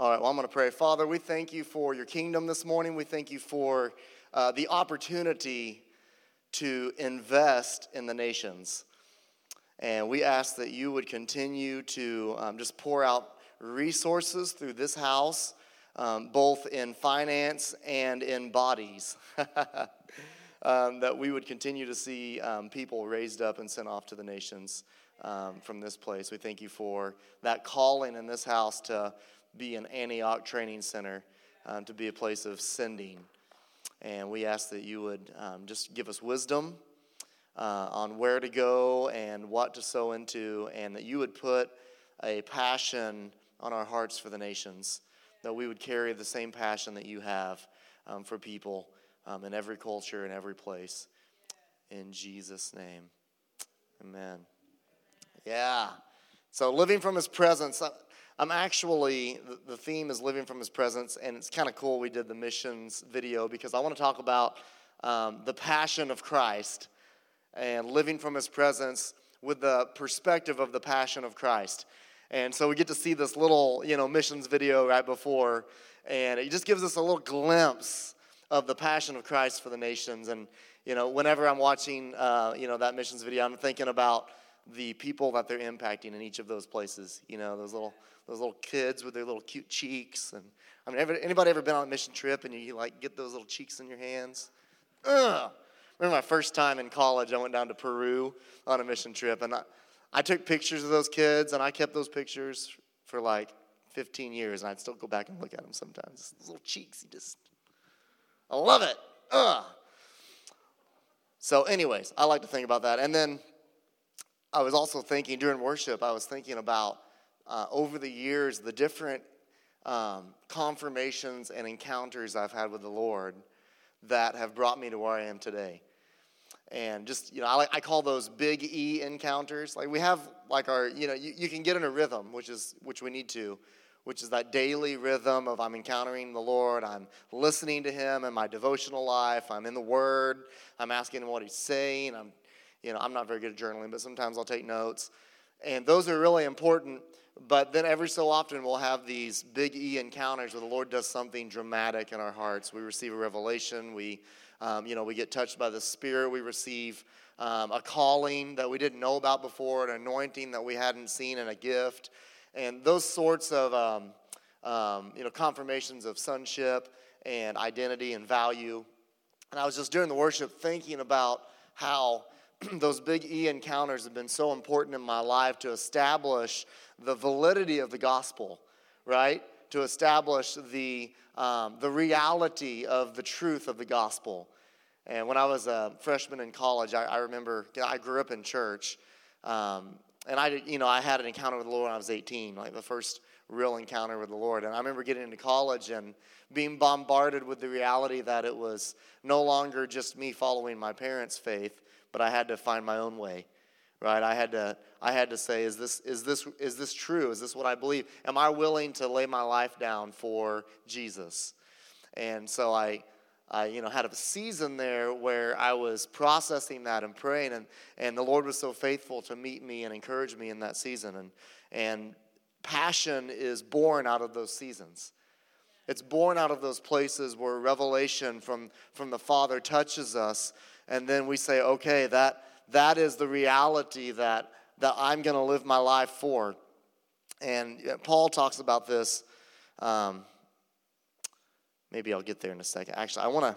All right, well, I'm going to pray. Father, we thank you for your kingdom this morning. We thank you for uh, the opportunity to invest in the nations. And we ask that you would continue to um, just pour out resources through this house, um, both in finance and in bodies. um, that we would continue to see um, people raised up and sent off to the nations um, from this place. We thank you for that calling in this house to be an Antioch training center, um, to be a place of sending. And we ask that you would um, just give us wisdom uh, on where to go and what to sow into, and that you would put a passion on our hearts for the nations, that we would carry the same passion that you have um, for people um, in every culture, in every place. In Jesus' name. Amen. Yeah. So, living from his presence. I'm actually, the theme is living from his presence, and it's kind of cool we did the missions video because I want to talk about um, the passion of Christ and living from his presence with the perspective of the passion of Christ. And so we get to see this little, you know, missions video right before, and it just gives us a little glimpse of the passion of Christ for the nations. And, you know, whenever I'm watching, uh, you know, that missions video, I'm thinking about the people that they're impacting in each of those places. You know, those little those little kids with their little cute cheeks. And I mean, ever, anybody ever been on a mission trip and you like get those little cheeks in your hands? Ugh. Remember my first time in college, I went down to Peru on a mission trip, and I, I took pictures of those kids, and I kept those pictures for like 15 years, and I'd still go back and look at them sometimes. Those little cheeks, you just, I love it. Ugh. So, anyways, I like to think about that. And then I was also thinking during worship, I was thinking about uh, over the years the different um, confirmations and encounters I've had with the Lord that have brought me to where I am today. And just, you know, I, I call those big E encounters. Like we have like our, you know, you, you can get in a rhythm, which is, which we need to, which is that daily rhythm of I'm encountering the Lord, I'm listening to Him in my devotional life, I'm in the Word, I'm asking Him what He's saying, I'm, you know, I'm not very good at journaling, but sometimes I'll take notes. And those are really important but then every so often we'll have these big E encounters where the Lord does something dramatic in our hearts. We receive a revelation. We, um, you know, we get touched by the Spirit. We receive um, a calling that we didn't know about before, an anointing that we hadn't seen, and a gift. And those sorts of, um, um you know, confirmations of sonship and identity and value. And I was just during the worship thinking about how those big E encounters have been so important in my life to establish the validity of the gospel, right? To establish the, um, the reality of the truth of the gospel. And when I was a freshman in college, I, I remember I grew up in church, um, and I, you know, I had an encounter with the Lord when I was 18, like the first real encounter with the Lord. And I remember getting into college and being bombarded with the reality that it was no longer just me following my parents' faith, but I had to find my own way right? I had to i had to say is this is this is this true? Is this what i believe? Am i willing to lay my life down for jesus? And so i i you know had a season there where i was processing that and praying and and the lord was so faithful to meet me and encourage me in that season. And and passion is born out of those seasons. It's born out of those places where revelation from from the father touches us and then we say okay that that is the reality that, that I'm going to live my life for. And Paul talks about this. Um, maybe I'll get there in a second. Actually, I want to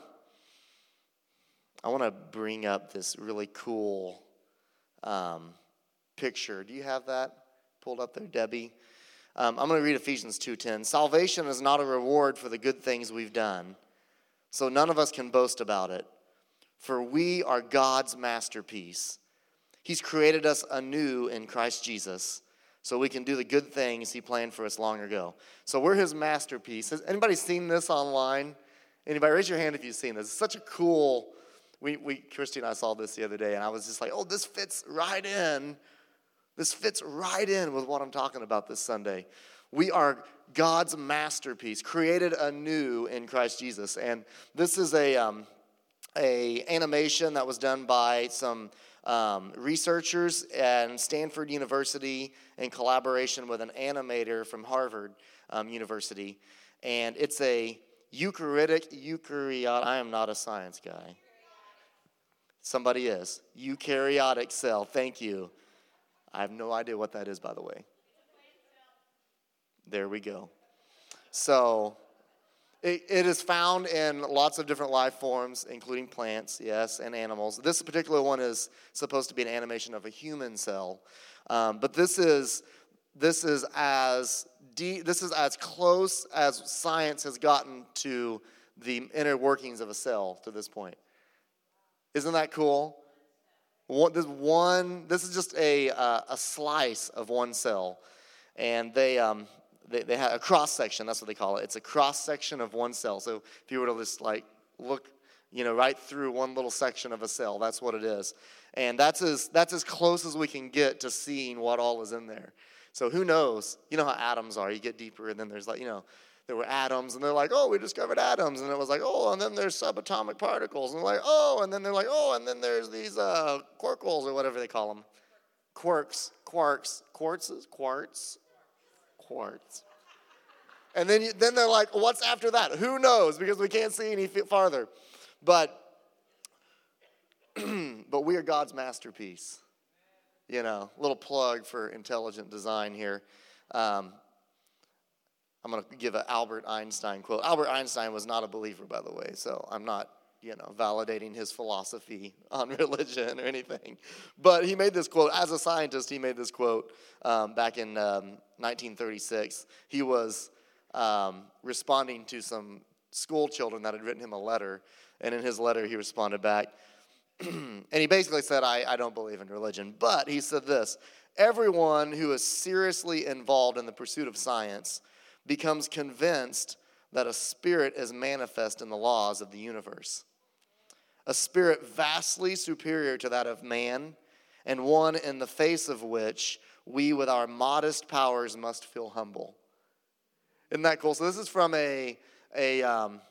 I want to bring up this really cool um, picture. Do you have that pulled up there, Debbie? Um, I'm going to read Ephesians 2:10. Salvation is not a reward for the good things we've done, so none of us can boast about it for we are God's masterpiece. He's created us anew in Christ Jesus so we can do the good things he planned for us long ago. So we're his masterpiece. Has anybody seen this online? Anybody raise your hand if you've seen this. It's such a cool we, we Christy and I saw this the other day and I was just like, "Oh, this fits right in. This fits right in with what I'm talking about this Sunday." We are God's masterpiece, created anew in Christ Jesus. And this is a um, a animation that was done by some um, researchers at Stanford University in collaboration with an animator from Harvard. um, University, and it's a eukaryotic eukaryotic. I am not a science guy. Somebody is eukaryotic cell. Thank you. I have no idea what that is, by the way. There we go. So it, it is found in lots of different life forms, including plants, yes, and animals. This particular one is supposed to be an animation of a human cell, um, but this is this is as de- this is as close as science has gotten to the inner workings of a cell to this point. Isn't that cool? One, this one, this is just a uh, a slice of one cell, and they um, they, they had a cross section, that's what they call it. It's a cross section of one cell. So if you were to just like look, you know, right through one little section of a cell, that's what it is. And that's as, that's as close as we can get to seeing what all is in there. So who knows? You know how atoms are. You get deeper, and then there's like, you know, there were atoms, and they're like, oh, we discovered atoms. And it was like, oh, and then there's subatomic particles. And they're like, oh, and then they're like, oh, and then there's these uh, quarkles or whatever they call them. Quarks, quarks, quartzes, quartz, And then, you, then they're like, what's after that? Who knows? Because we can't see any farther. But, but we are God's masterpiece. You know, little plug for intelligent design here. Um, I'm going to give an Albert Einstein quote. Albert Einstein was not a believer, by the way, so I'm not, you know, validating his philosophy on religion or anything. But he made this quote. As a scientist, he made this quote um, back in um, 1936. He was um, responding to some school children that had written him a letter. And in his letter, he responded back. and he basically said, I, I don't believe in religion. But he said this everyone who is seriously involved in the pursuit of science becomes convinced that a spirit is manifest in the laws of the universe. A spirit vastly superior to that of man, and one in the face of which we, with our modest powers, must feel humble. Isn't that cool? So this is from a, a um,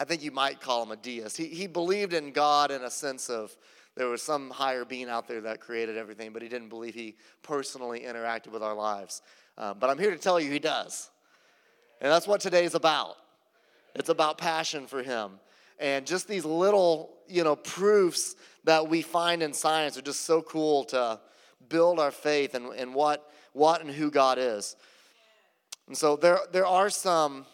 I think you might call him a deist. He, he believed in God in a sense of there was some higher being out there that created everything, but he didn't believe he personally interacted with our lives. Um, but I'm here to tell you he does. And that's what today is about. It's about passion for him. And just these little, you know, proofs that we find in science are just so cool to build our faith in, in what, what and who God is. And so there, there are some,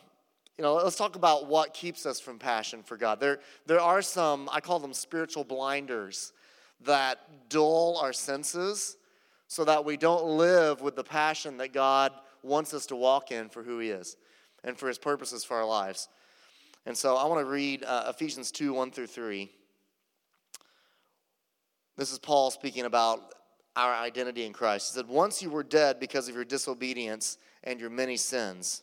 you know, let's talk about what keeps us from passion for God. There, there are some, I call them spiritual blinders that dull our senses so that we don't live with the passion that God wants us to walk in for who He is and for His purposes for our lives. And so I want to read uh, Ephesians 2 1 through 3. This is Paul speaking about our identity in Christ. He said, Once you were dead because of your disobedience and your many sins.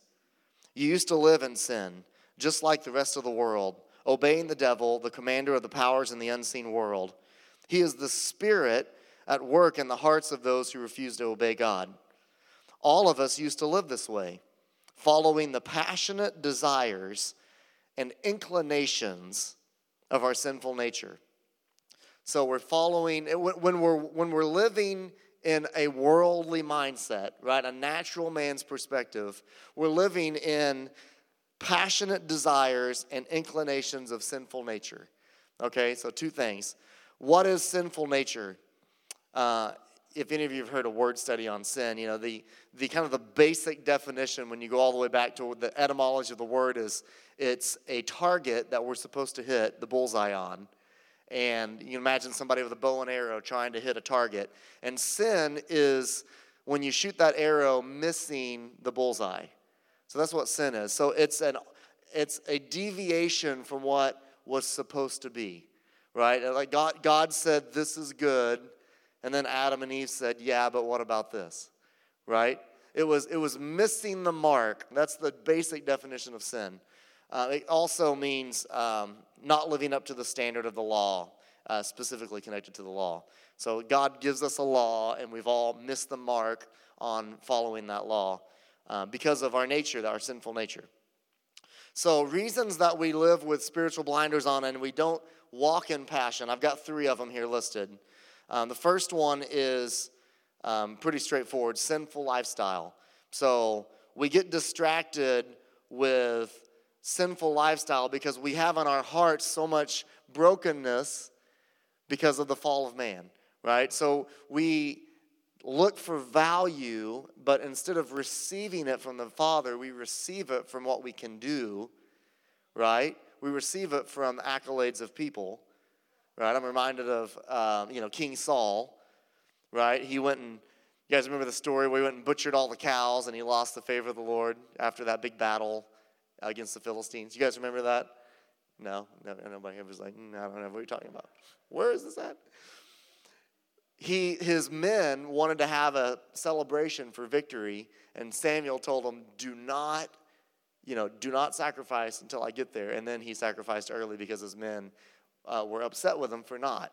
You used to live in sin, just like the rest of the world, obeying the devil, the commander of the powers in the unseen world. He is the spirit at work in the hearts of those who refuse to obey God. All of us used to live this way, following the passionate desires and inclinations of our sinful nature. So we're following when we're when we're living in a worldly mindset, right? A natural man's perspective. We're living in passionate desires and inclinations of sinful nature. Okay, so two things. What is sinful nature? Uh, if any of you have heard a word study on sin, you know, the, the kind of the basic definition when you go all the way back to the etymology of the word is it's a target that we're supposed to hit the bullseye on and you imagine somebody with a bow and arrow trying to hit a target. And sin is when you shoot that arrow missing the bullseye. So that's what sin is. So it's an it's a deviation from what was supposed to be. Right? Like God God said this is good, and then Adam and Eve said, "Yeah, but what about this?" Right? It was it was missing the mark. That's the basic definition of sin. Uh, it also means um, not living up to the standard of the law, uh, specifically connected to the law. So God gives us a law, and we've all missed the mark on following that law uh, because of our nature, our sinful nature. So, reasons that we live with spiritual blinders on and we don't walk in passion, I've got three of them here listed. Um, the first one is um, pretty straightforward sinful lifestyle. So, we get distracted with sinful lifestyle because we have in our hearts so much brokenness because of the fall of man, right? So we look for value, but instead of receiving it from the Father, we receive it from what we can do, right? We receive it from accolades of people, right? I'm reminded of, um, you know, King Saul, right? He went and, you guys remember the story where he went and butchered all the cows and he lost the favor of the Lord after that big battle against the Philistines. You guys remember that? No, no nobody was like, mm, I don't know what you're talking about. Where is this at? he, his men wanted to have a celebration for victory, and Samuel told them, Do not, you know, do not sacrifice until I get there. And then he sacrificed early because his men uh, were upset with him for not.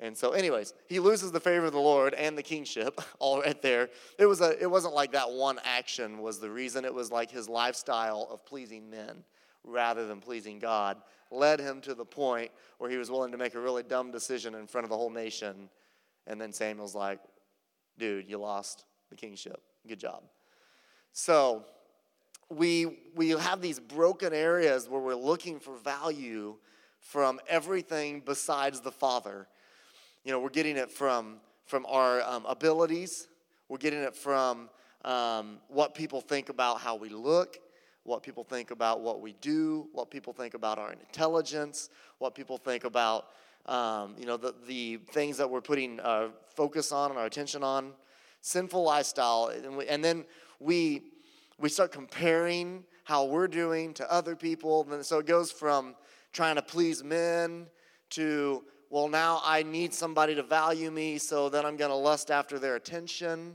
And so, anyways, he loses the favor of the Lord and the kingship all right there. It was a, it wasn't like that one action was the reason. It was like his lifestyle of pleasing men rather than pleasing God led him to the point where he was willing to make a really dumb decision in front of the whole nation and then Samuel's like, dude, you lost the kingship. Good job. So we, we have these broken areas where we're looking for value from everything besides the Father. You know, we're getting it from, from our um, abilities, we're getting it from um, what people think about how we look, what people think about what we do, what people think about our intelligence, what people think about um, you know, the, the things that we're putting uh, focus on and our attention on, sinful lifestyle. And, we, and then we, we start comparing how we're doing to other people. And so it goes from trying to please men to, well, now I need somebody to value me, so then I'm going to lust after their attention.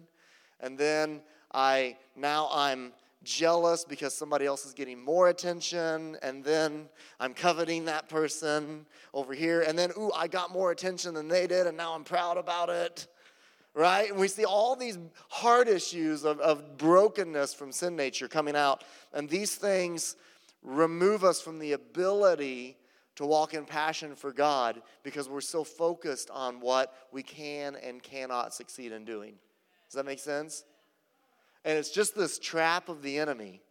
And then I, now I'm jealous because somebody else is getting more attention, and then I'm coveting that person over here, and then, ooh, I got more attention than they did, and now I'm proud about it, right? And we see all these heart issues of, of brokenness from sin nature coming out, and these things remove us from the ability to walk in passion for God because we're so focused on what we can and cannot succeed in doing. Does that make sense? And it's just this trap of the enemy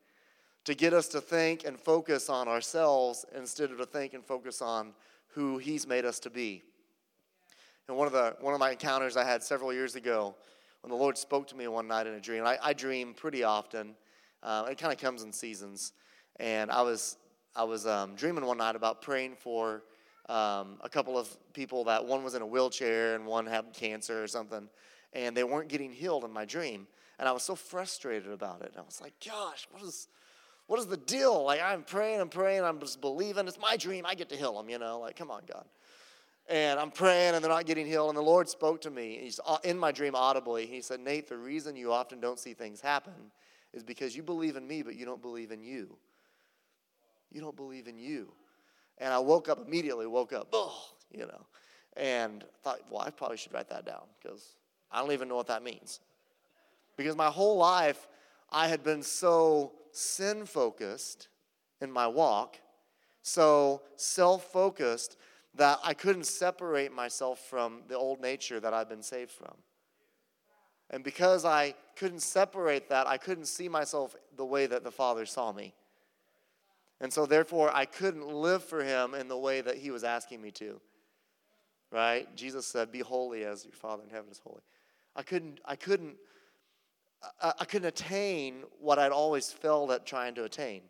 to get us to think and focus on ourselves instead of to think and focus on who he's made us to be. And one of, the, one of my encounters I had several years ago, when the Lord spoke to me one night in a dream, I, I dream pretty often. Uh, it kind of comes in seasons. And I was, I was um, dreaming one night about praying for um, a couple of people that one was in a wheelchair and one had cancer or something, and they weren't getting healed in my dream. And I was so frustrated about it. I was like, gosh, what is, what is the deal? Like, I'm praying I'm praying, I'm just believing. It's my dream. I get to heal them, you know? Like, come on, God. And I'm praying and they're not getting healed. And the Lord spoke to me. He's uh, in my dream audibly. He said, Nate, the reason you often don't see things happen is because you believe in me, but you don't believe in you. You don't believe in you. And I woke up immediately, woke up, oh, you know, and thought, well, I probably should write that down because I don't even know what that means. Because my whole life, I had been so sin focused in my walk, so self focused, that I couldn't separate myself from the old nature that I've been saved from. And because I couldn't separate that, I couldn't see myself the way that the Father saw me. And so, therefore, I couldn't live for Him in the way that He was asking me to. Right? Jesus said, Be holy as your Father in heaven is holy. I couldn't, I couldn't I couldn't attain what I'd always failed at trying to attain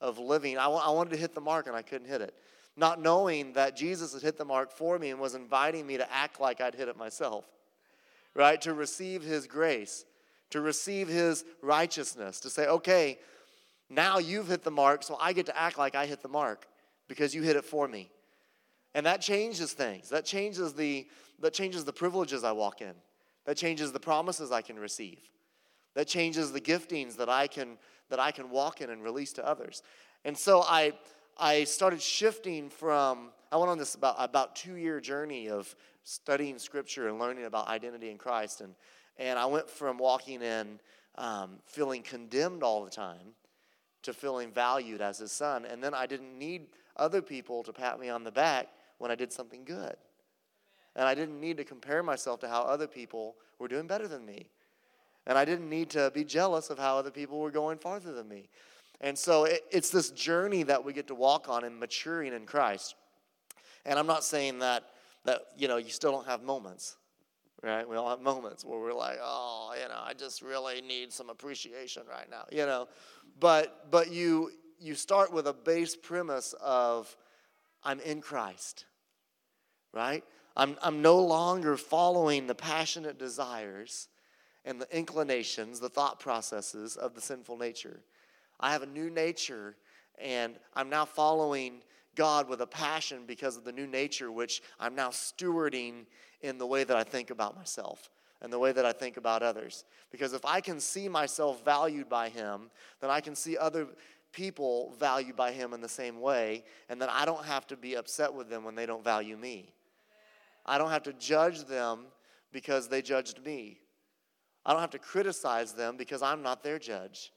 of living. I, I wanted to hit the mark and I couldn't hit it. Not knowing that Jesus had hit the mark for me and was inviting me to act like I'd hit it myself, right? To receive his grace, to receive his righteousness, to say, okay, now you've hit the mark, so I get to act like I hit the mark because you hit it for me. And that changes things. That changes the, that changes the privileges I walk in. That changes the promises I can receive that changes the giftings that I can that I can walk in and release to others. And so I I started shifting from I went on this about about two year journey of studying scripture and learning about identity in Christ and and I went from walking in um, feeling condemned all the time to feeling valued as his son and then I didn't need other people to pat me on the back when I did something good. And I didn't need to compare myself to how other people were doing better than me. And I didn't need to be jealous of how other people were going farther than me. And so it, it's this journey that we get to walk on in maturing in Christ. And I'm not saying that that you know you still don't have moments, right? We all have moments where we're like, oh, you know, I just really need some appreciation right now, you know. But but you you start with a base premise of I'm in Christ, right? I'm, I'm no longer following the passionate desires and the inclinations, the thought processes of the sinful nature. I have a new nature, and I'm now following God with a passion because of the new nature, which I'm now stewarding in the way that I think about myself and the way that I think about others. Because if I can see myself valued by Him, then I can see other people valued by Him in the same way, and then I don't have to be upset with them when they don't value me. I don't have to judge them because they judged me. I don't have to criticize them because I'm not their judge.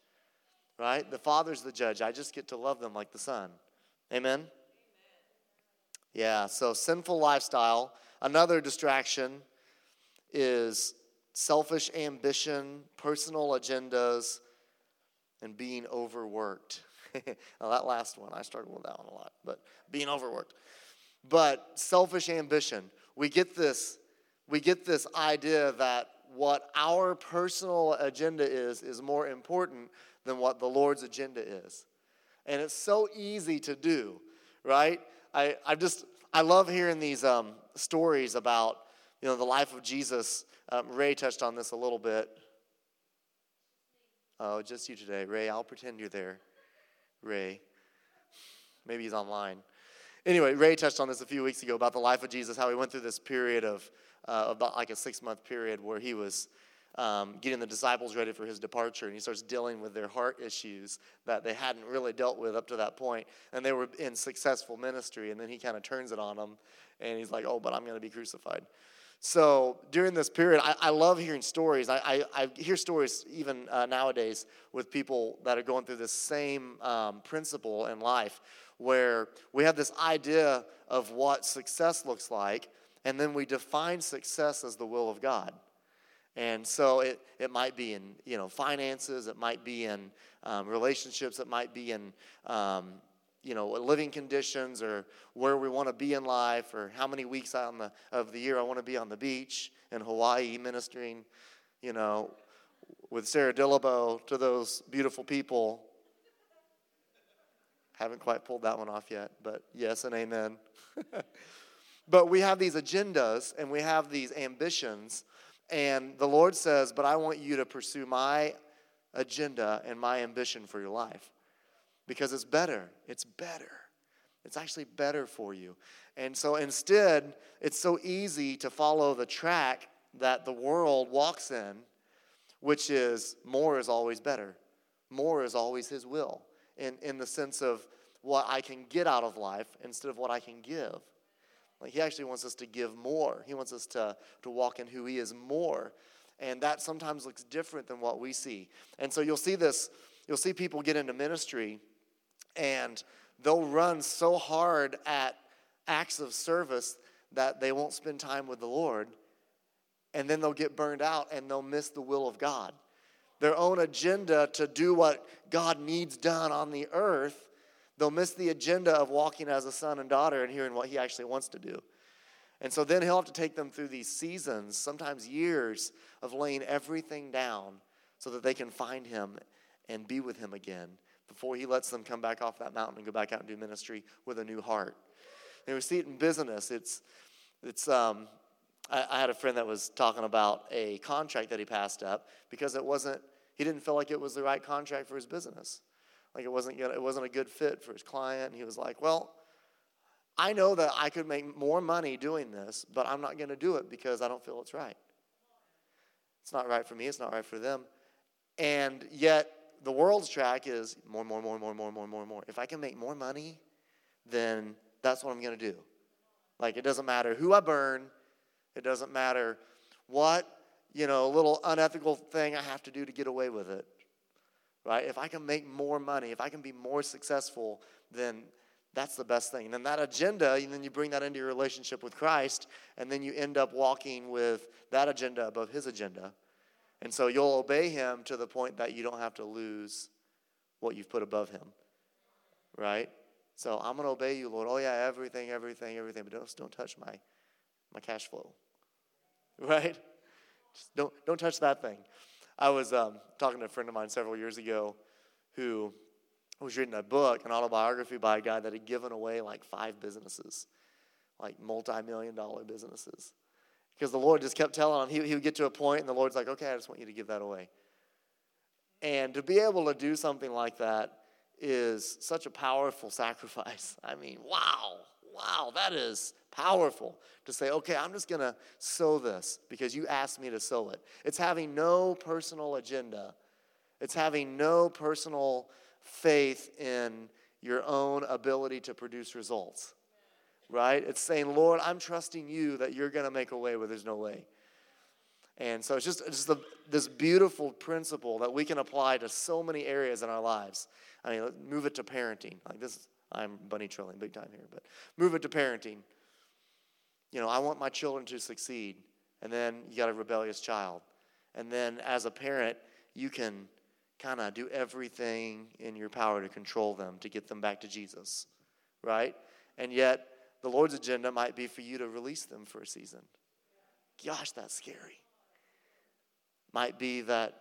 Right? The Father's the judge. I just get to love them like the Son. Amen? Yeah, so sinful lifestyle. Another distraction is selfish ambition, personal agendas, and being overworked. now, that last one, I struggle with that one a lot, but being overworked. But selfish ambition, we get this, we get this idea that what our personal agenda is is more important than what the Lord's agenda is. And it's so easy to do, right? I, I just, I love hearing these um, stories about, you know, the life of Jesus. Um, Ray touched on this a little bit. Oh, just you today. Ray, I'll pretend you're there. Ray. Maybe he's online. Anyway, Ray touched on this a few weeks ago about the life of Jesus, how he went through this period of uh, about like a six month period where he was um, getting the disciples ready for his departure, and he starts dealing with their heart issues that they hadn't really dealt with up to that point, and they were in successful ministry, and then he kind of turns it on them, and he's like, "Oh, but I'm going to be crucified." So during this period, I, I love hearing stories. I, I, I hear stories even uh, nowadays with people that are going through this same um, principle in life where we have this idea of what success looks like, and then we define success as the will of God. And so it, it might be in you know finances, it might be in um, relationships, it might be in um, you know living conditions or where we want to be in life or how many weeks out the, of the year I want to be on the beach in Hawaii ministering, you know, with Sarah Dillabo to those beautiful people haven't quite pulled that one off yet, but yes and amen. but we have these agendas and we have these ambitions, and the Lord says, But I want you to pursue my agenda and my ambition for your life because it's better. It's better. It's actually better for you. And so instead, it's so easy to follow the track that the world walks in, which is more is always better. More is always His will in, in the sense of what I can get out of life instead of what I can give. Like he actually wants us to give more. He wants us to, to walk in who he is more. And that sometimes looks different than what we see. And so you'll see this, you'll see people get into ministry and they'll run so hard at acts of service that they won't spend time with the Lord. And then they'll get burned out and they'll miss the will of God their own agenda to do what God needs done on the earth, they'll miss the agenda of walking as a son and daughter and hearing what He actually wants to do. And so then He'll have to take them through these seasons, sometimes years, of laying everything down so that they can find Him and be with Him again before He lets them come back off that mountain and go back out and do ministry with a new heart. And we see it in business. It's, it's um, I, I had a friend that was talking about a contract that he passed up because it wasn't, he didn't feel like it was the right contract for his business. Like it wasn't, it wasn't a good fit for his client. And he was like, well, I know that I could make more money doing this, but I'm not going to do it because I don't feel it's right. It's not right for me, it's not right for them. And yet, the world's track is more, more, more, more, more, more, more, more. If I can make more money, then that's what I'm going to do. Like, it doesn't matter who I burn, it doesn't matter what, you know, little unethical thing I have to do to get away with it. Right? If I can make more money, if I can be more successful, then that's the best thing. And then that agenda, and then you bring that into your relationship with Christ, and then you end up walking with that agenda above his agenda. And so you'll obey him to the point that you don't have to lose what you've put above him. Right? So I'm going to obey you, Lord. Oh, yeah, everything, everything, everything. But don't, don't touch my, my cash flow. Right? Just don't, don't touch that thing. I was um, talking to a friend of mine several years ago who was reading a book, an autobiography by a guy that had given away like five businesses, like multi million dollar businesses. Because the Lord just kept telling him, he, he would get to a point, and the Lord's like, okay, I just want you to give that away. And to be able to do something like that is such a powerful sacrifice. I mean, wow, wow, that is powerful to say, okay, I'm just going to sow this because you asked me to sow it. It's having no personal agenda, it's having no personal faith in your own ability to produce results. Right? It's saying, Lord, I'm trusting you that you're going to make a way where there's no way. And so it's just, it's just this beautiful principle that we can apply to so many areas in our lives. I mean, move it to parenting. Like this, I'm bunny trolling big time here, but move it to parenting. You know, I want my children to succeed. And then you got a rebellious child. And then as a parent, you can kind of do everything in your power to control them, to get them back to Jesus, right? And yet, the Lord's agenda might be for you to release them for a season. Gosh, that's scary. Might be that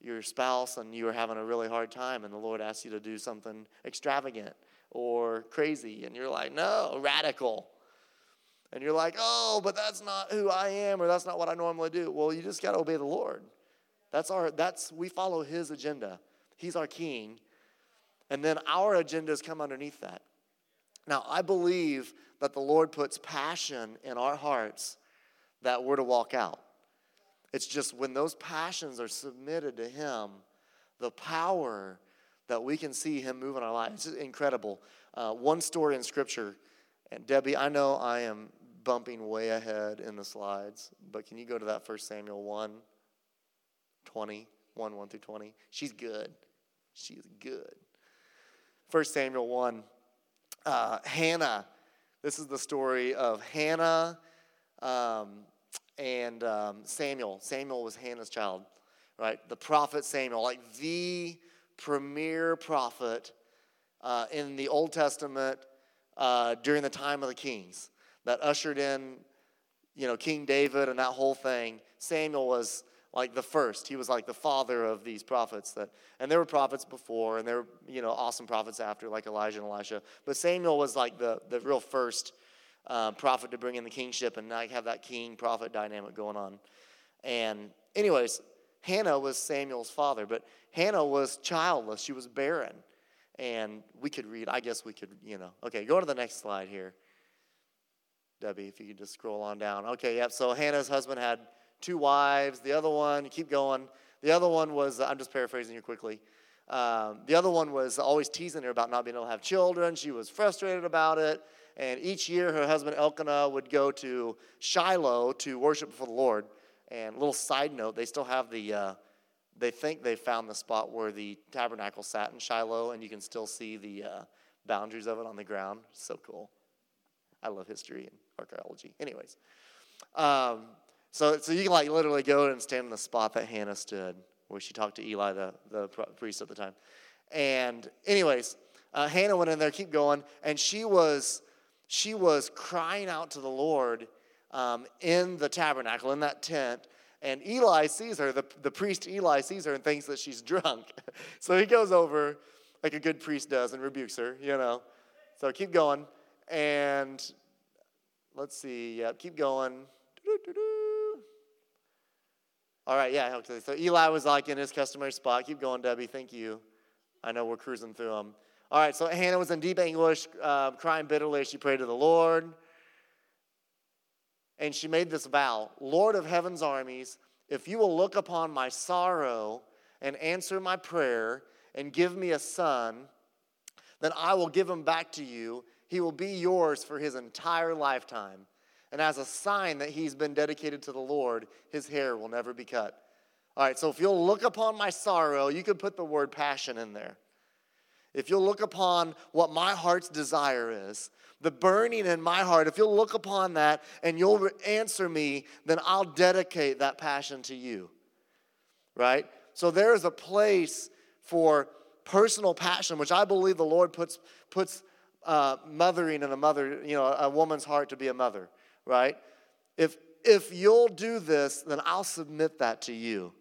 your spouse and you are having a really hard time, and the Lord asks you to do something extravagant or crazy, and you're like, no, radical. And you're like, oh, but that's not who I am, or that's not what I normally do. Well, you just got to obey the Lord. That's our, that's, we follow his agenda. He's our king. And then our agendas come underneath that. Now, I believe that the Lord puts passion in our hearts that we're to walk out. It's just when those passions are submitted to Him, the power that we can see Him move in our lives. It's incredible. Uh, one story in Scripture, and Debbie, I know I am bumping way ahead in the slides, but can you go to that First Samuel 1? 20, 1, 1 through 20. She's good. She is good. 1 Samuel 1, uh, Hannah. This is the story of Hannah um, and um, Samuel. Samuel was Hannah's child, right? The prophet Samuel, like the premier prophet uh, in the Old Testament uh, during the time of the kings that ushered in, you know, King David and that whole thing. Samuel was like the first. He was like the father of these prophets. That, and there were prophets before, and there were you know awesome prophets after, like Elijah and Elisha. But Samuel was like the the real first uh, prophet to bring in the kingship, and like have that king prophet dynamic going on. And anyways, Hannah was Samuel's father, but Hannah was childless. She was barren. And we could read, I guess we could, you know. Okay, go to the next slide here. Debbie, if you could just scroll on down. Okay, yep. So Hannah's husband had two wives. The other one, keep going. The other one was, I'm just paraphrasing here quickly. Um, the other one was always teasing her about not being able to have children. She was frustrated about it. And each year, her husband Elkanah would go to Shiloh to worship before the Lord. And little side note, they still have the, uh, they think they found the spot where the tabernacle sat in Shiloh, and you can still see the uh, boundaries of it on the ground. So cool. I love history and archaeology. Anyways, um, so, so you can like literally go and stand in the spot that Hannah stood, where she talked to Eli, the, the priest at the time. And anyways, uh, Hannah went in there, keep going, and she was she was crying out to the Lord um, in the tabernacle, in that tent. And Eli sees her, the, the priest Eli sees her and thinks that she's drunk. so he goes over, like a good priest does, and rebukes her, you know. So keep going. And let's see, Yep, keep going. All right, yeah, okay. So Eli was like in his customary spot. Keep going, Debbie. Thank you. I know we're cruising through them. All right, so Hannah was in deep anguish, uh, crying bitterly. She prayed to the Lord. And she made this vow Lord of heaven's armies, if you will look upon my sorrow and answer my prayer and give me a son, then I will give him back to you. He will be yours for his entire lifetime. And as a sign that he's been dedicated to the Lord, his hair will never be cut. All right, so if you'll look upon my sorrow, you could put the word passion in there. If you'll look upon what my heart's desire is, the burning in my heart, if you'll look upon that and you'll answer me, then I'll dedicate that passion to you. right? So there is a place for personal passion, which I believe the Lord puts, puts uh, mothering in a mother, you know, a woman's heart to be a mother, right? If, if you'll do this, then I'll submit that to you.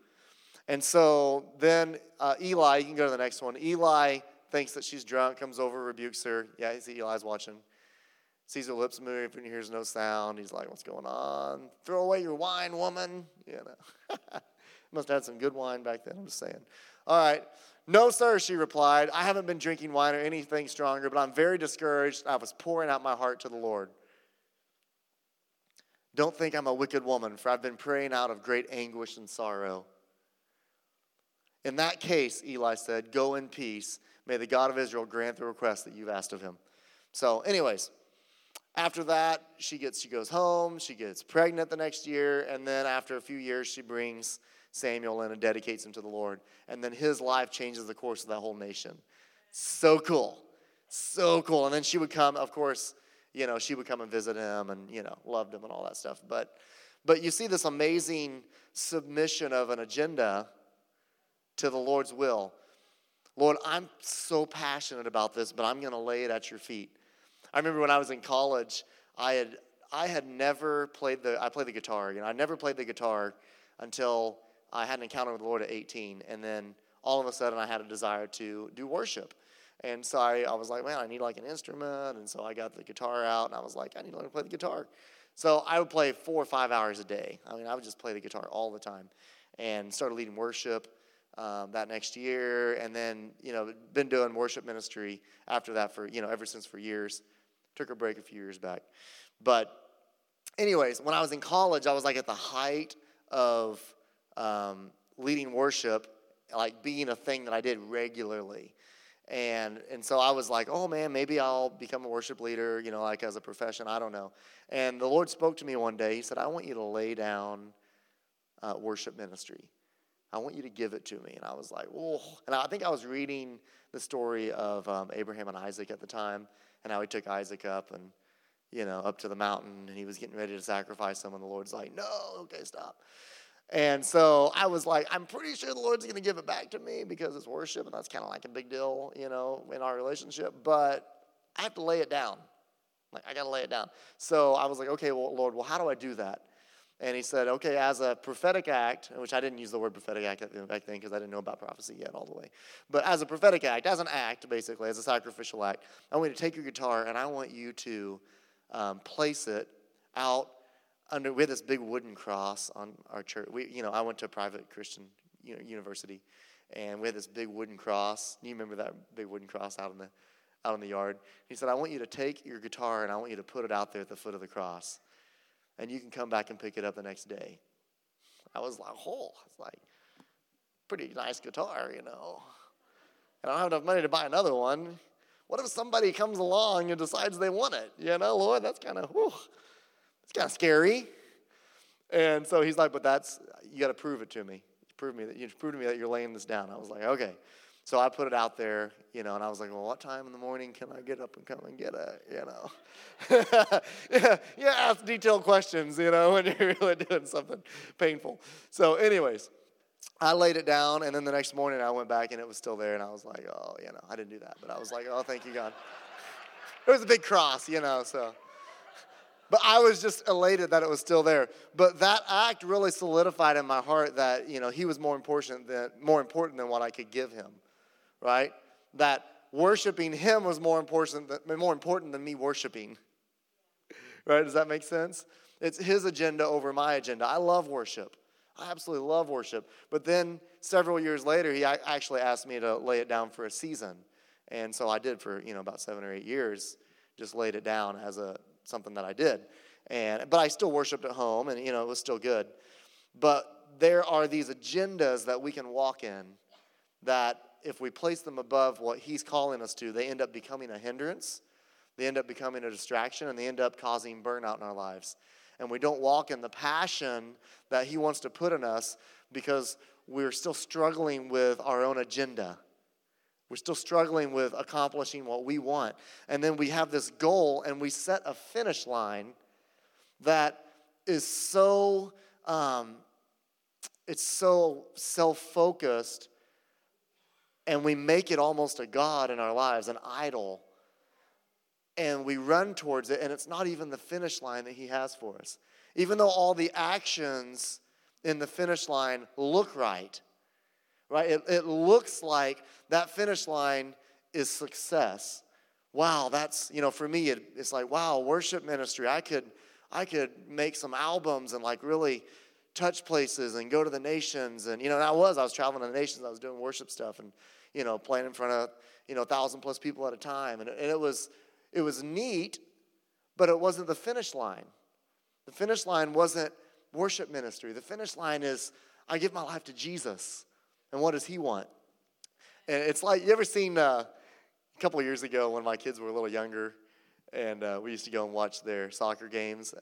And so then uh, Eli, you can go to the next one. Eli thinks that she's drunk, comes over, rebukes her. Yeah, he see Eli's watching. Sees her lips move and he hears no sound. He's like, What's going on? Throw away your wine, woman. You know. Must have had some good wine back then, I'm just saying. All right. No, sir, she replied. I haven't been drinking wine or anything stronger, but I'm very discouraged. I was pouring out my heart to the Lord. Don't think I'm a wicked woman, for I've been praying out of great anguish and sorrow. In that case, Eli said, Go in peace. May the God of Israel grant the request that you've asked of him. So, anyways, after that, she gets she goes home, she gets pregnant the next year, and then after a few years, she brings Samuel in and dedicates him to the Lord. And then his life changes the course of that whole nation. So cool. So cool. And then she would come, of course, you know, she would come and visit him and, you know, loved him and all that stuff. But but you see this amazing submission of an agenda to the Lord's will. Lord, I'm so passionate about this, but I'm going to lay it at your feet. I remember when I was in college, I had I had never played the I played the guitar. You know, I never played the guitar until I had an encounter with the Lord at 18, and then all of a sudden I had a desire to do worship. And so I, I was like, man, I need like an instrument. And so I got the guitar out, and I was like, I need to learn to play the guitar. So I would play four or five hours a day. I mean, I would just play the guitar all the time, and started leading worship um, that next year, and then you know been doing worship ministry after that for you know ever since for years. Took a break a few years back, but anyways, when I was in college, I was like at the height of um, leading worship, like being a thing that I did regularly. And, and so I was like, oh man, maybe I'll become a worship leader, you know, like as a profession. I don't know. And the Lord spoke to me one day. He said, I want you to lay down uh, worship ministry. I want you to give it to me. And I was like, oh. And I think I was reading the story of um, Abraham and Isaac at the time and how he took Isaac up and, you know, up to the mountain and he was getting ready to sacrifice him. And the Lord's like, no, okay, stop. And so I was like, I'm pretty sure the Lord's going to give it back to me because it's worship, and that's kind of like a big deal, you know, in our relationship. But I have to lay it down. Like, I got to lay it down. So I was like, okay, well, Lord, well, how do I do that? And he said, okay, as a prophetic act, which I didn't use the word prophetic act back then because I didn't know about prophecy yet all the way. But as a prophetic act, as an act, basically, as a sacrificial act, I want you to take your guitar and I want you to um, place it out under we had this big wooden cross on our church. We, you know, I went to a private Christian you know, university, and we had this big wooden cross. You remember that big wooden cross out in the out in the yard? He said, "I want you to take your guitar and I want you to put it out there at the foot of the cross, and you can come back and pick it up the next day." I was like, "Oh, it's like pretty nice guitar, you know." And I don't have enough money to buy another one. What if somebody comes along and decides they want it? You know, Lord, that's kind of whew it's kind of scary. And so he's like, but that's, you got to prove it to me. Prove me that you prove to me that you're laying this down. I was like, okay. So I put it out there, you know, and I was like, well, what time in the morning can I get up and come and get it, you know? yeah, yeah, ask detailed questions, you know, when you're really doing something painful. So, anyways, I laid it down, and then the next morning I went back and it was still there, and I was like, oh, you know, I didn't do that, but I was like, oh, thank you, God. It was a big cross, you know, so. But I was just elated that it was still there. But that act really solidified in my heart that, you know, he was more important than, more important than what I could give him, right? That worshiping him was more important than, more important than me worshiping. Right? Does that make sense? It's his agenda over my agenda. I love worship. I absolutely love worship. But then several years later, he actually asked me to lay it down for a season. And so I did for, you know, about seven or eight years, just laid it down as a something that I did. And, but I still worshiped at home, and you know it was still good. But there are these agendas that we can walk in that if we place them above what He's calling us to, they end up becoming a hindrance, they end up becoming a distraction, and they end up causing burnout in our lives. And we don't walk in the passion that He wants to put in us because we're still struggling with our own agenda. We're still struggling with accomplishing what we want. And then we have this goal and we set a finish line that is so, um, it's so self focused, and we make it almost a God in our lives, an idol. And we run towards it, and it's not even the finish line that He has for us. Even though all the actions in the finish line look right, right? It, it looks like that finish line is success. Wow, that's, you know, for me, it, it's like, wow, worship ministry. I could, I could make some albums and like really touch places and go to the nations. And, you know, and I was, I was traveling to the nations, I was doing worship stuff and, you know, playing in front of, you know, a thousand plus people at a time. And, and it was, it was neat, but it wasn't the finish line. The finish line wasn't worship ministry. The finish line is I give my life to Jesus. And what does he want? And it's like, you ever seen uh, a couple of years ago when my kids were a little younger, and uh, we used to go and watch their soccer games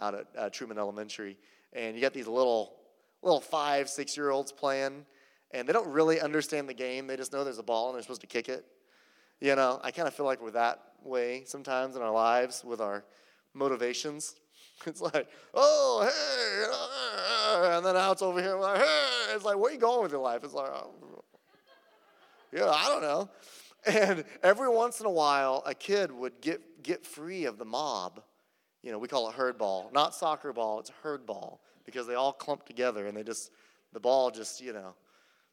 out at uh, Truman Elementary. And you got these little, little five, six year olds playing, and they don't really understand the game. They just know there's a ball and they're supposed to kick it. You know, I kind of feel like we're that way sometimes in our lives with our motivations. It's like, oh, hey, and then it's over here, like, hey. It's like, where are you going with your life? It's like, oh, yeah, I don't know. And every once in a while, a kid would get, get free of the mob. You know, we call it herd ball. Not soccer ball, it's herd ball because they all clump together and they just, the ball just, you know,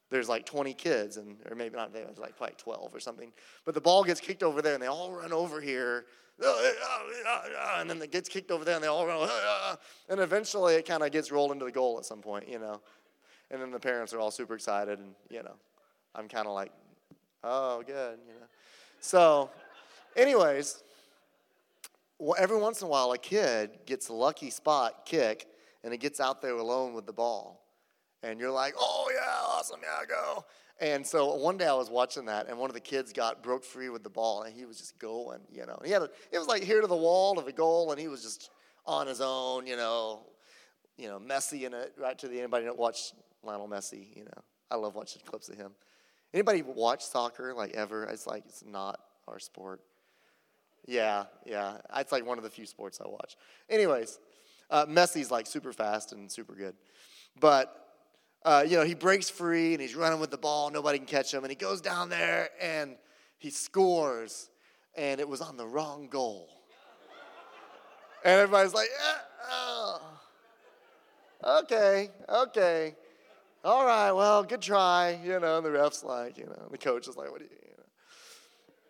there's like 20 kids, and or maybe not, there's like probably 12 or something. But the ball gets kicked over there, and they all run over here, and then it gets kicked over there, and they all run, and eventually it kind of gets rolled into the goal at some point, you know. And then the parents are all super excited, and you know, I'm kind of like, oh, good, you know. So, anyways, well, every once in a while, a kid gets a lucky spot kick, and it gets out there alone with the ball and you're like, oh yeah, awesome, yeah, go. And so one day I was watching that, and one of the kids got broke free with the ball, and he was just going, you know. He had a, it was like here to the wall to the goal, and he was just on his own, you know, you know, Messi in it, right to the anybody that watch Lionel Messi, you know. I love watching clips of him. Anybody watch soccer like ever? It's like it's not our sport. Yeah, yeah. It's like one of the few sports I watch. Anyways, uh, Messi's like super fast and super good, but uh, you know, he breaks free and he's running with the ball. Nobody can catch him. And he goes down there and he scores. And it was on the wrong goal. And everybody's like, oh. okay, okay. All right, well, good try. You know, and the ref's like, you know, the coach is like, what do you, you know.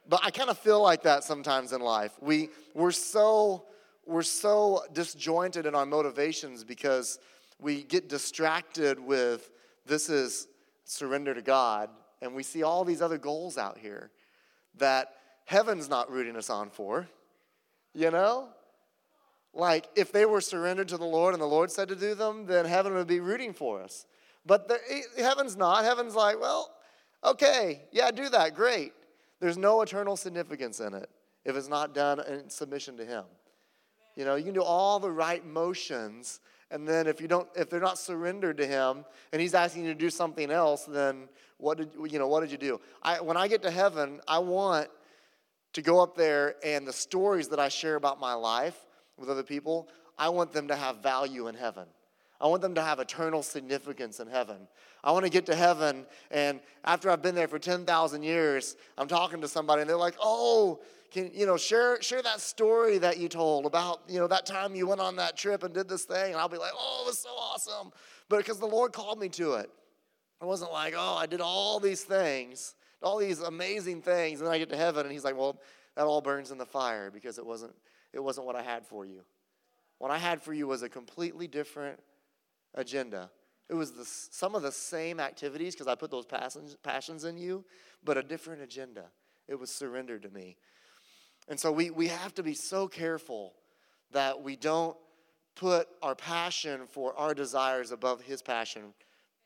But I kind of feel like that sometimes in life. We, we're so, we're so disjointed in our motivations because we get distracted with this is surrender to God, and we see all these other goals out here that heaven's not rooting us on for. You know? Like, if they were surrendered to the Lord and the Lord said to do them, then heaven would be rooting for us. But the, heaven's not. Heaven's like, well, okay, yeah, do that, great. There's no eternal significance in it if it's not done in submission to Him. You know, you can do all the right motions, and then if you don't if they're not surrendered to him and he's asking you to do something else then what did you know what did you do? I, when i get to heaven i want to go up there and the stories that i share about my life with other people i want them to have value in heaven. I want them to have eternal significance in heaven. I want to get to heaven and after i've been there for 10000 years i'm talking to somebody and they're like oh can you know share share that story that you told about you know that time you went on that trip and did this thing and i'll be like oh it was so awesome. But because the lord called me to it. I wasn't like oh i did all these things all these amazing things and then i get to heaven and he's like well that all burns in the fire because it wasn't it wasn't what i had for you. What i had for you was a completely different agenda. It was the, some of the same activities because i put those passions, passions in you but a different agenda. It was surrendered to me and so we, we have to be so careful that we don't put our passion for our desires above his passion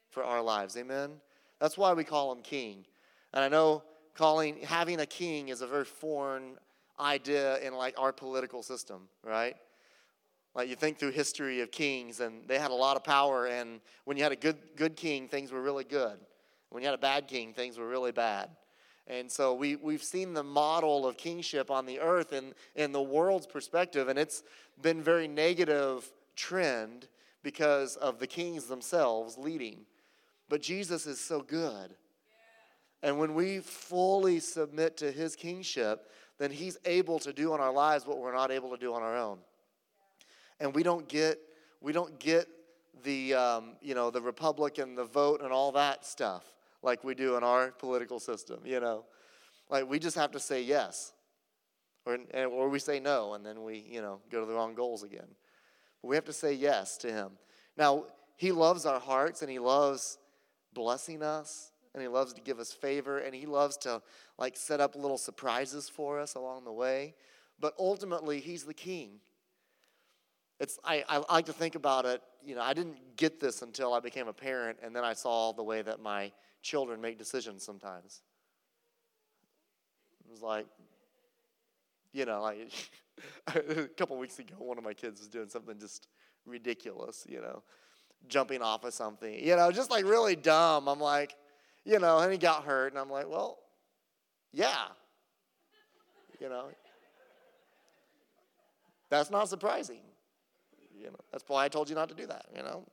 for our lives. Amen? That's why we call him king. And I know calling having a king is a very foreign idea in like our political system, right? Like you think through history of kings and they had a lot of power and when you had a good good king things were really good. When you had a bad king things were really bad. And so we, we've seen the model of kingship on the earth and in the world's perspective, and it's been very negative trend because of the kings themselves leading. But Jesus is so good. And when we fully submit to his kingship, then he's able to do in our lives what we're not able to do on our own. And we don't get we don't get the um, you know the republic and the vote and all that stuff like we do in our political system. You know, like we just have to say yes, or or we say no, and then we you know go to the wrong goals again. But we have to say yes to him. Now he loves our hearts and he loves blessing us and he loves to give us favor and he loves to like set up little surprises for us along the way but ultimately he's the king it's I, I like to think about it you know i didn't get this until i became a parent and then i saw the way that my children make decisions sometimes it was like you know like a couple weeks ago one of my kids was doing something just ridiculous you know jumping off of something you know just like really dumb i'm like you know, and he got hurt. And I'm like, well, yeah. You know, that's not surprising. You know, that's why I told you not to do that, you know.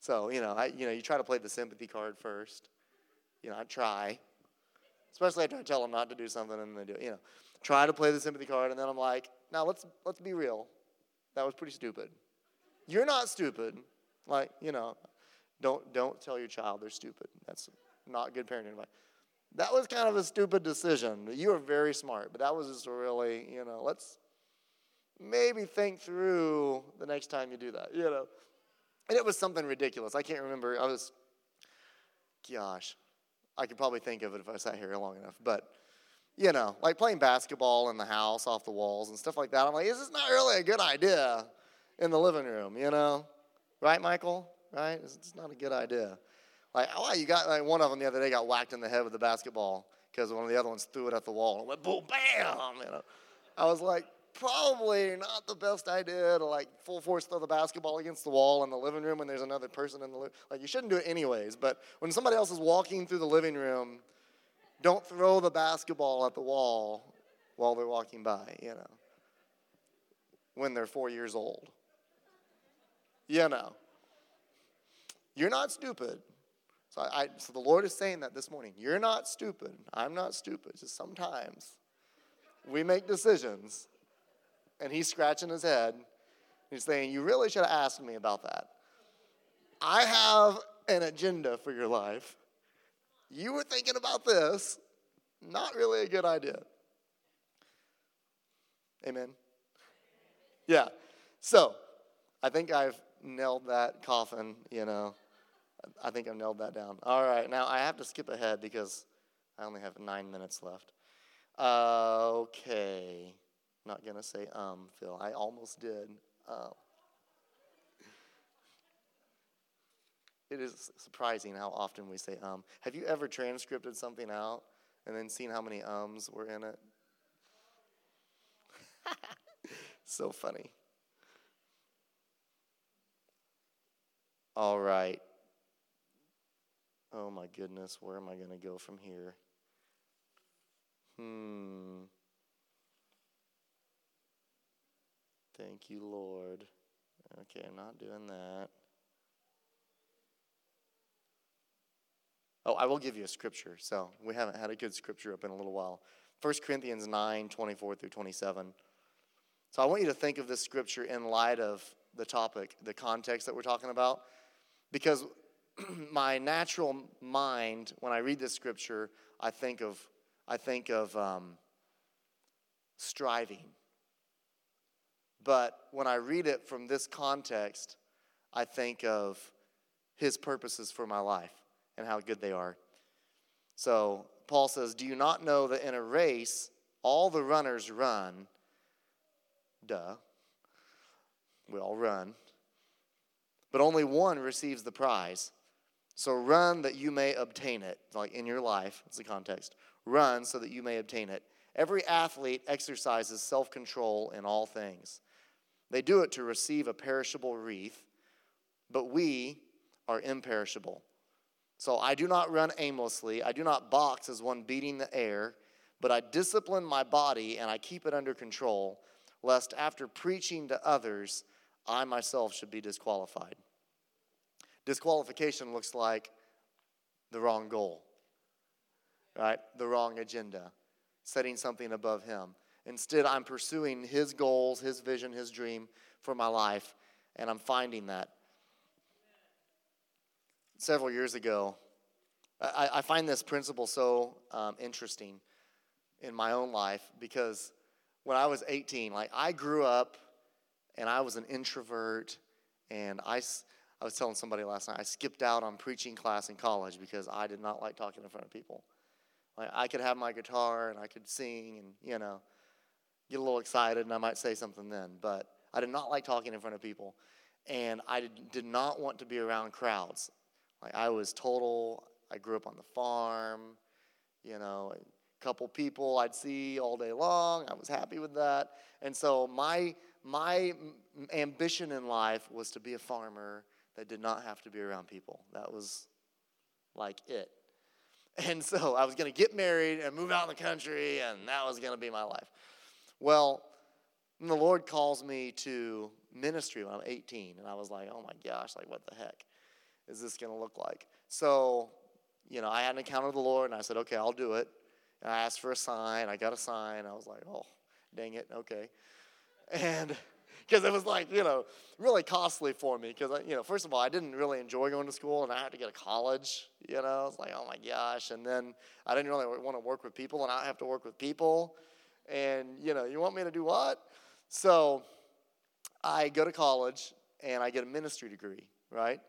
So, you know, I, you know, you try to play the sympathy card first. You know, I try. Especially after I tell them not to do something and then they do it. You know, try to play the sympathy card, and then I'm like, now let's let's be real. That was pretty stupid. You're not stupid. Like, you know, don't don't tell your child they're stupid. That's not good parenting advice. That was kind of a stupid decision. You were very smart, but that was just really, you know, let's maybe think through the next time you do that, you know. And it was something ridiculous. I can't remember. I was, gosh, I could probably think of it if I sat here long enough. But, you know, like playing basketball in the house off the walls and stuff like that. I'm like, this is not really a good idea in the living room, you know? Right, Michael? Right? It's not a good idea. Like, oh, you got like one of them the other day got whacked in the head with a basketball because one of the other ones threw it at the wall and went boom, bam. You know, I was like, probably not the best idea to like full force throw the basketball against the wall in the living room when there's another person in the li- like you shouldn't do it anyways. But when somebody else is walking through the living room, don't throw the basketball at the wall while they're walking by. You know, when they're four years old. You know, you're not stupid. So, I, so the Lord is saying that this morning. You're not stupid. I'm not stupid. Just sometimes we make decisions, and he's scratching his head. He's saying, You really should have asked me about that. I have an agenda for your life. You were thinking about this. Not really a good idea. Amen. Yeah. So, I think I've nailed that coffin, you know. I think I've nailed that down. All right, now I have to skip ahead because I only have nine minutes left. Okay. Not going to say um, Phil. I almost did. Um. It is surprising how often we say um. Have you ever transcribed something out and then seen how many ums were in it? so funny. All right. Oh my goodness, where am I going to go from here? Hmm. Thank you, Lord. Okay, I'm not doing that. Oh, I will give you a scripture. So we haven't had a good scripture up in a little while. 1 Corinthians 9 24 through 27. So I want you to think of this scripture in light of the topic, the context that we're talking about. Because my natural mind, when I read this scripture, I think of, I think of um, striving. But when I read it from this context, I think of his purposes for my life and how good they are. So Paul says, Do you not know that in a race, all the runners run? Duh. We all run. But only one receives the prize. So run that you may obtain it. Like in your life, it's the context. Run so that you may obtain it. Every athlete exercises self control in all things. They do it to receive a perishable wreath, but we are imperishable. So I do not run aimlessly. I do not box as one beating the air, but I discipline my body and I keep it under control, lest after preaching to others, I myself should be disqualified. Disqualification looks like the wrong goal, right? The wrong agenda, setting something above Him. Instead, I'm pursuing His goals, His vision, His dream for my life, and I'm finding that. Several years ago, I, I find this principle so um, interesting in my own life because when I was 18, like I grew up and I was an introvert and I, I was telling somebody last night, I skipped out on preaching class in college because I did not like talking in front of people. Like I could have my guitar and I could sing and, you know, get a little excited and I might say something then, but I did not like talking in front of people. And I did not want to be around crowds. Like I was total, I grew up on the farm, you know, a couple people I'd see all day long. I was happy with that. And so my my ambition in life was to be a farmer that did not have to be around people. That was like it. And so I was going to get married and move out in the country, and that was going to be my life. Well, the Lord calls me to ministry when I'm 18, and I was like, oh my gosh, like what the heck is this going to look like? So, you know, I had an encounter with the Lord, and I said, okay, I'll do it. And I asked for a sign. I got a sign. I was like, oh, dang it, okay. And because it was like, you know, really costly for me. Because, you know, first of all, I didn't really enjoy going to school and I had to go to college. You know, I was like, oh my gosh. And then I didn't really want to work with people and I have to work with people. And, you know, you want me to do what? So I go to college and I get a ministry degree, right?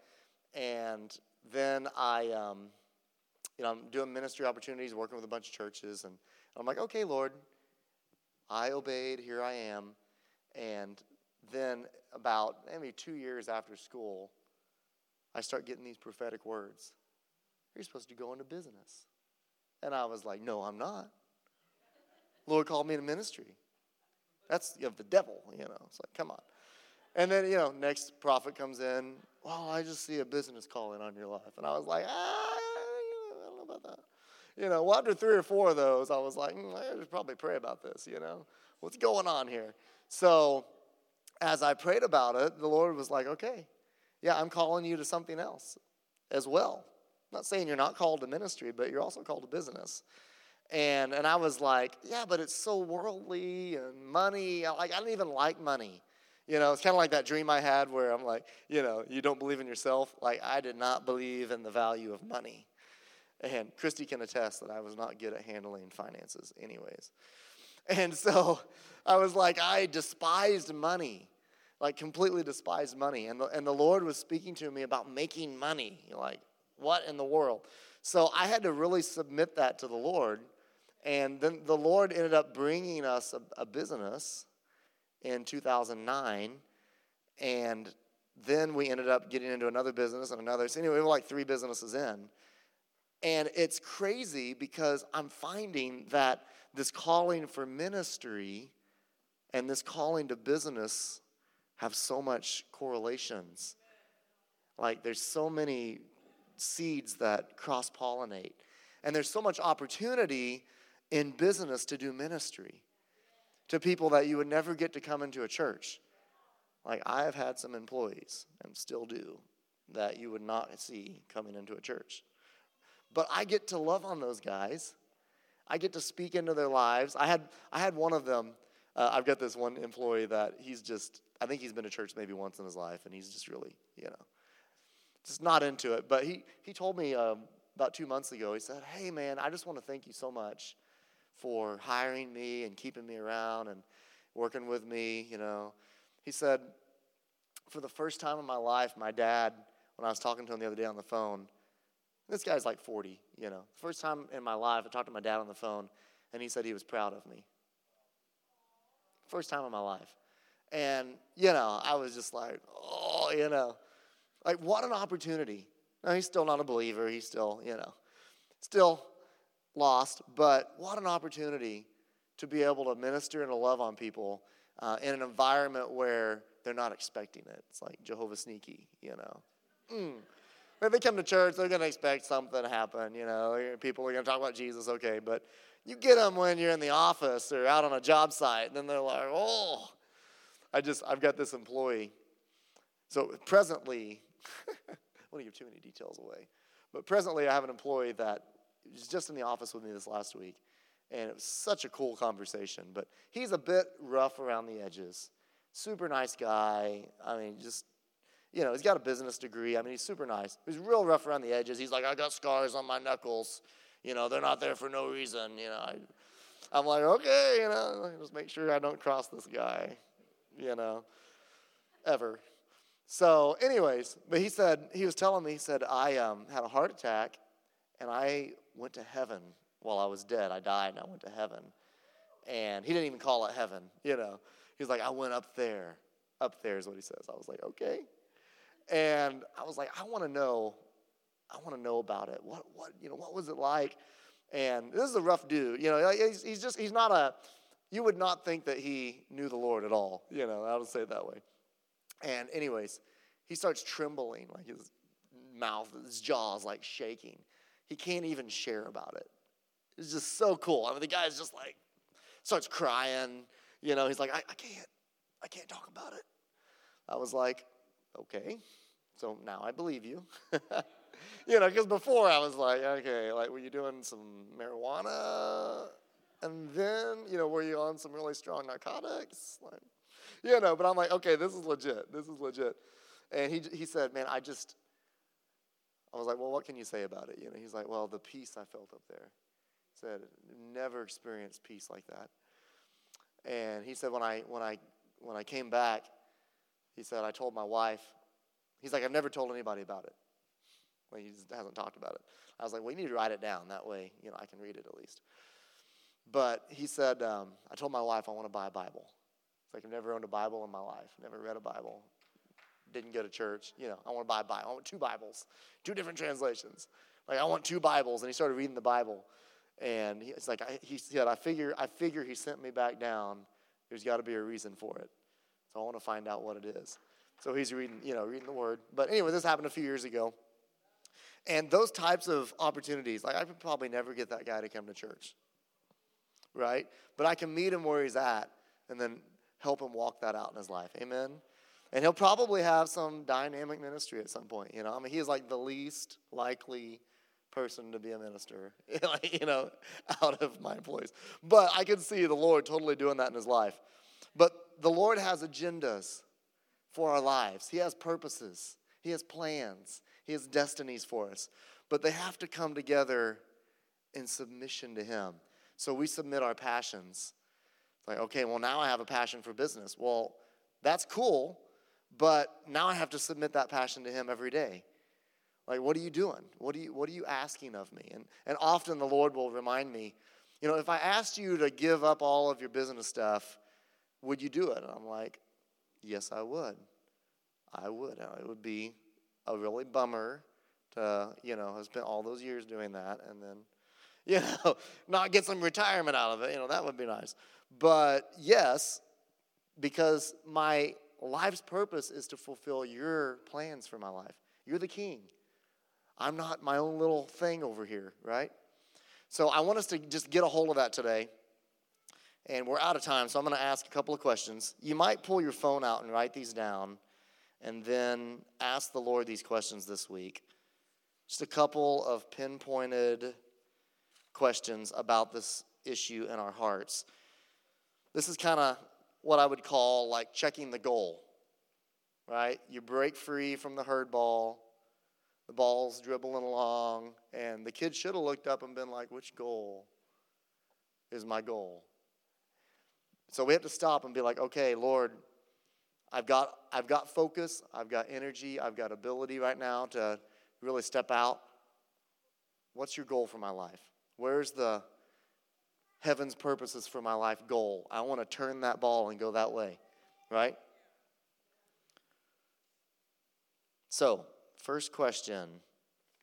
And then I, um, you know, I'm doing ministry opportunities, working with a bunch of churches. And I'm like, okay, Lord, I obeyed, here I am. And then, about maybe two years after school, I start getting these prophetic words. You're supposed to go into business. And I was like, no, I'm not. Lord called me to ministry. That's of the devil, you know. It's like, come on. And then, you know, next prophet comes in. Well, I just see a business calling on your life. And I was like, ah, I don't know about that. You know, well, after three or four of those, I was like, mm, I should probably pray about this, you know. What's going on here? So as I prayed about it, the Lord was like, okay, yeah, I'm calling you to something else as well. I'm not saying you're not called to ministry, but you're also called to business. And, and I was like, yeah, but it's so worldly and money. Like, I don't even like money. You know, it's kind of like that dream I had where I'm like, you know, you don't believe in yourself. Like, I did not believe in the value of money. And Christy can attest that I was not good at handling finances, anyways. And so I was like, I despised money, like completely despised money. And the, and the Lord was speaking to me about making money. Like, what in the world? So I had to really submit that to the Lord. And then the Lord ended up bringing us a, a business in 2009. And then we ended up getting into another business and another. So anyway, we were like three businesses in. And it's crazy because I'm finding that this calling for ministry and this calling to business have so much correlations. Like there's so many seeds that cross pollinate. And there's so much opportunity in business to do ministry to people that you would never get to come into a church. Like I have had some employees and still do that you would not see coming into a church. But I get to love on those guys I get to speak into their lives. I had, I had one of them. Uh, I've got this one employee that he's just, I think he's been to church maybe once in his life, and he's just really, you know, just not into it. But he, he told me um, about two months ago, he said, Hey, man, I just want to thank you so much for hiring me and keeping me around and working with me, you know. He said, For the first time in my life, my dad, when I was talking to him the other day on the phone, this guy's like 40, you know. First time in my life, I talked to my dad on the phone, and he said he was proud of me. First time in my life. And, you know, I was just like, oh, you know, like what an opportunity. Now, he's still not a believer. He's still, you know, still lost, but what an opportunity to be able to minister and to love on people uh, in an environment where they're not expecting it. It's like Jehovah Sneaky, you know. Mm. They come to church, they're going to expect something to happen. You know, people are going to talk about Jesus, okay, but you get them when you're in the office or out on a job site, and then they're like, oh. I just, I've got this employee, So presently, I don't give too many details away, but presently I have an employee that was just in the office with me this last week, and it was such a cool conversation. But he's a bit rough around the edges. Super nice guy. I mean, just you know, he's got a business degree. I mean, he's super nice. He's real rough around the edges. He's like, I got scars on my knuckles. You know, they're not there for no reason. You know, I, I'm like, okay, you know, just make sure I don't cross this guy. You know, ever. So, anyways, but he said he was telling me. He said I um, had a heart attack, and I went to heaven while I was dead. I died, and I went to heaven. And he didn't even call it heaven. You know, he's like, I went up there. Up there is what he says. I was like, okay. And I was like, I want to know, I want to know about it. What, what, you know, what was it like? And this is a rough dude. You know, he's, he's just, he's not a, you would not think that he knew the Lord at all. You know, I'll say it that way. And anyways, he starts trembling, like his mouth, his jaw's like shaking. He can't even share about it. It's just so cool. I mean, the guy's just like, starts crying. You know, he's like, I, I can't, I can't talk about it. I was like, okay, so now I believe you. you know, because before I was like, okay, like, were you doing some marijuana? And then, you know, were you on some really strong narcotics? Like, you know, but I'm like, okay, this is legit. This is legit. And he, he said, man, I just, I was like, well, what can you say about it? You know, he's like, well, the peace I felt up there. He said, never experienced peace like that. And he said, when I, when I, when I came back, he said, I told my wife, he's like, I've never told anybody about it. He hasn't talked about it. I was like, well, you need to write it down. That way, you know, I can read it at least. But he said, um, I told my wife I want to buy a Bible. It's like I've never owned a Bible in my life, never read a Bible, didn't go to church. You know, I want to buy a Bible. I want two Bibles, two different translations. Like I want two Bibles, and he started reading the Bible, and it's like I, he said, I figure, I figure he sent me back down. There's got to be a reason for it. So I want to find out what it is. So he's reading, you know, reading the word. But anyway, this happened a few years ago. And those types of opportunities, like I could probably never get that guy to come to church. Right? But I can meet him where he's at and then help him walk that out in his life. Amen. And he'll probably have some dynamic ministry at some point. You know, I mean, he is like the least likely person to be a minister, you know, out of my employees. But I can see the Lord totally doing that in his life. But the Lord has agendas for our lives, He has purposes, He has plans, He has destinies for us. But they have to come together in submission to Him. So we submit our passions. Like, okay, well, now I have a passion for business. Well, that's cool, but now I have to submit that passion to Him every day. Like, what are you doing? What are you, what are you asking of me? And, and often the Lord will remind me, you know, if I asked you to give up all of your business stuff would you do it? And I'm like, Yes, I would. I would. It would be a really bummer to, you know, have spent all those years doing that and then, you know, not get some retirement out of it. You know, that would be nice. But yes, because my life's purpose is to fulfill your plans for my life. You're the king. I'm not my own little thing over here, right? So I want us to just get a hold of that today and we're out of time, so I'm going to ask a couple of questions. You might pull your phone out and write these down, and then ask the Lord these questions this week. Just a couple of pinpointed questions about this issue in our hearts. This is kind of what I would call like checking the goal, right? You break free from the herd ball, the ball's dribbling along, and the kid should have looked up and been like, which goal is my goal? So we have to stop and be like, okay, Lord, I've got, I've got focus, I've got energy, I've got ability right now to really step out. What's your goal for my life? Where's the heaven's purposes for my life goal? I want to turn that ball and go that way, right? So, first question,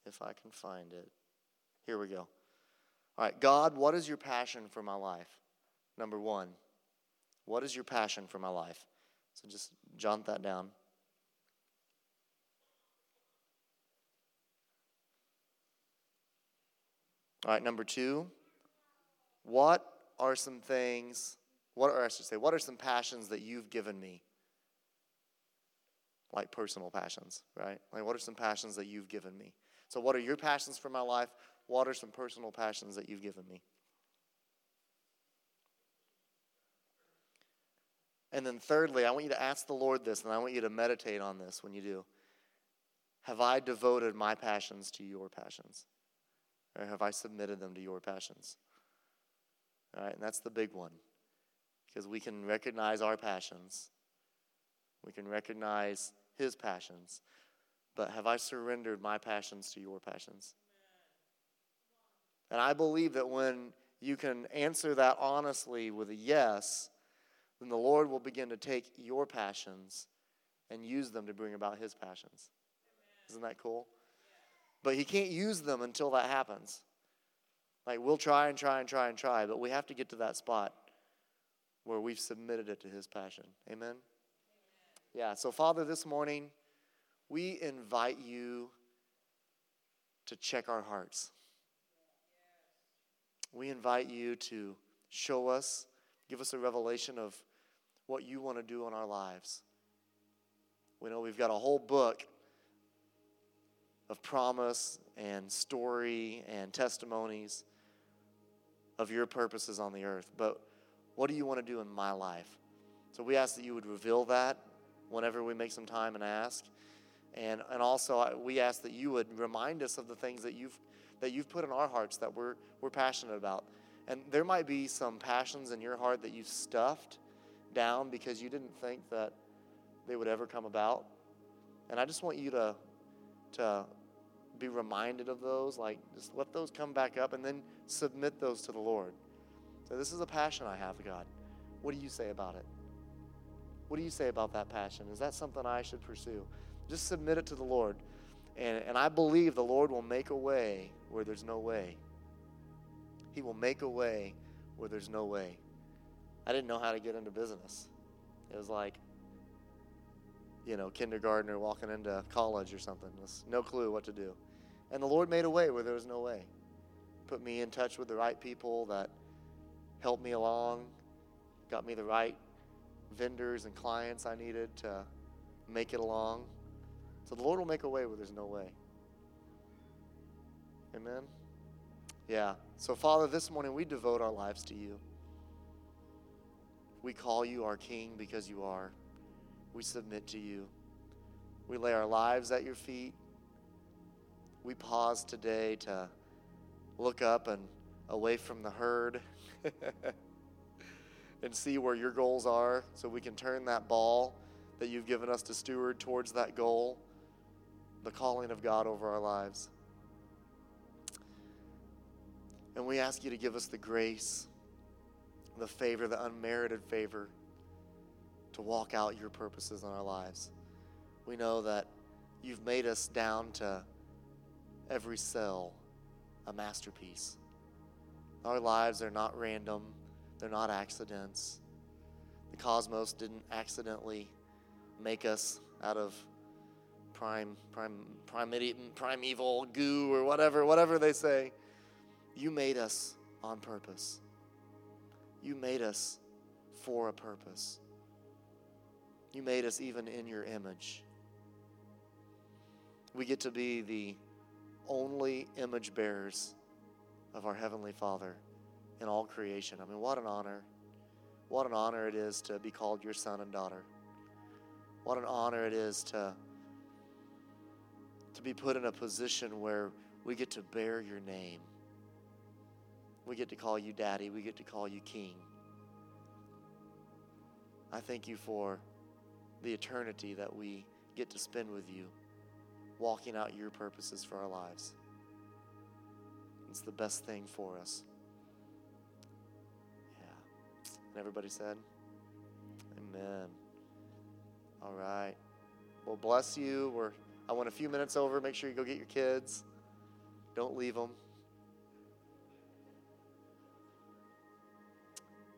if I can find it. Here we go. All right, God, what is your passion for my life? Number one. What is your passion for my life? So just jot that down. All right, number two, what are some things, what, or I should say, what are some passions that you've given me? like personal passions, right? Like, what are some passions that you've given me? So, what are your passions for my life? What are some personal passions that you've given me? And then, thirdly, I want you to ask the Lord this, and I want you to meditate on this when you do. Have I devoted my passions to your passions? Or have I submitted them to your passions? All right, and that's the big one. Because we can recognize our passions, we can recognize his passions, but have I surrendered my passions to your passions? And I believe that when you can answer that honestly with a yes, then the Lord will begin to take your passions and use them to bring about his passions. Isn't that cool? But he can't use them until that happens. Like we'll try and try and try and try, but we have to get to that spot where we've submitted it to his passion. Amen? Yeah, so Father, this morning, we invite you to check our hearts. We invite you to show us, give us a revelation of what you want to do in our lives. We know we've got a whole book of promise and story and testimonies of your purposes on the earth. But what do you want to do in my life? So we ask that you would reveal that whenever we make some time and ask. And, and also, we ask that you would remind us of the things that you've, that you've put in our hearts that we're, we're passionate about. And there might be some passions in your heart that you've stuffed down because you didn't think that they would ever come about. And I just want you to, to be reminded of those. Like, just let those come back up and then submit those to the Lord. So, this is a passion I have, God. What do you say about it? What do you say about that passion? Is that something I should pursue? Just submit it to the Lord. And, and I believe the Lord will make a way where there's no way. He will make a way where there's no way. I didn't know how to get into business. It was like, you know, kindergartner walking into college or something. no clue what to do. And the Lord made a way where there was no way. Put me in touch with the right people that helped me along, got me the right vendors and clients I needed to make it along. So the Lord will make a way where there's no way. Amen? Yeah. So, Father, this morning we devote our lives to you. We call you our King because you are. We submit to you. We lay our lives at your feet. We pause today to look up and away from the herd and see where your goals are so we can turn that ball that you've given us to steward towards that goal, the calling of God over our lives. And we ask you to give us the grace, the favor, the unmerited favor to walk out your purposes in our lives. We know that you've made us down to every cell a masterpiece. Our lives are not random, they're not accidents. The cosmos didn't accidentally make us out of prime, prime, primeval goo or whatever, whatever they say. You made us on purpose. You made us for a purpose. You made us even in your image. We get to be the only image bearers of our Heavenly Father in all creation. I mean, what an honor. What an honor it is to be called your son and daughter. What an honor it is to, to be put in a position where we get to bear your name. We get to call you daddy. We get to call you king. I thank you for the eternity that we get to spend with you, walking out your purposes for our lives. It's the best thing for us. Yeah. And everybody said, Amen. All right. Well, bless you. We're, I want a few minutes over. Make sure you go get your kids. Don't leave them.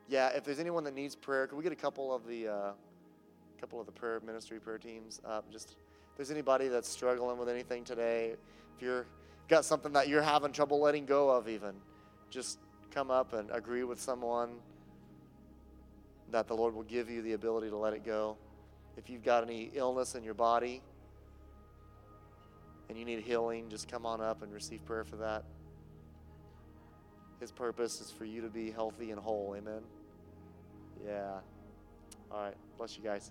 Yeah, if there's anyone that needs prayer, can we get a couple of the uh, couple of the prayer ministry prayer teams up? Just there's anybody that's struggling with anything today, if you're got something that you're having trouble letting go of, even just come up and agree with someone that the Lord will give you the ability to let it go. If you've got any illness in your body and you need healing, just come on up and receive prayer for that. His purpose is for you to be healthy and whole. Amen. Yeah. All right. Bless you guys.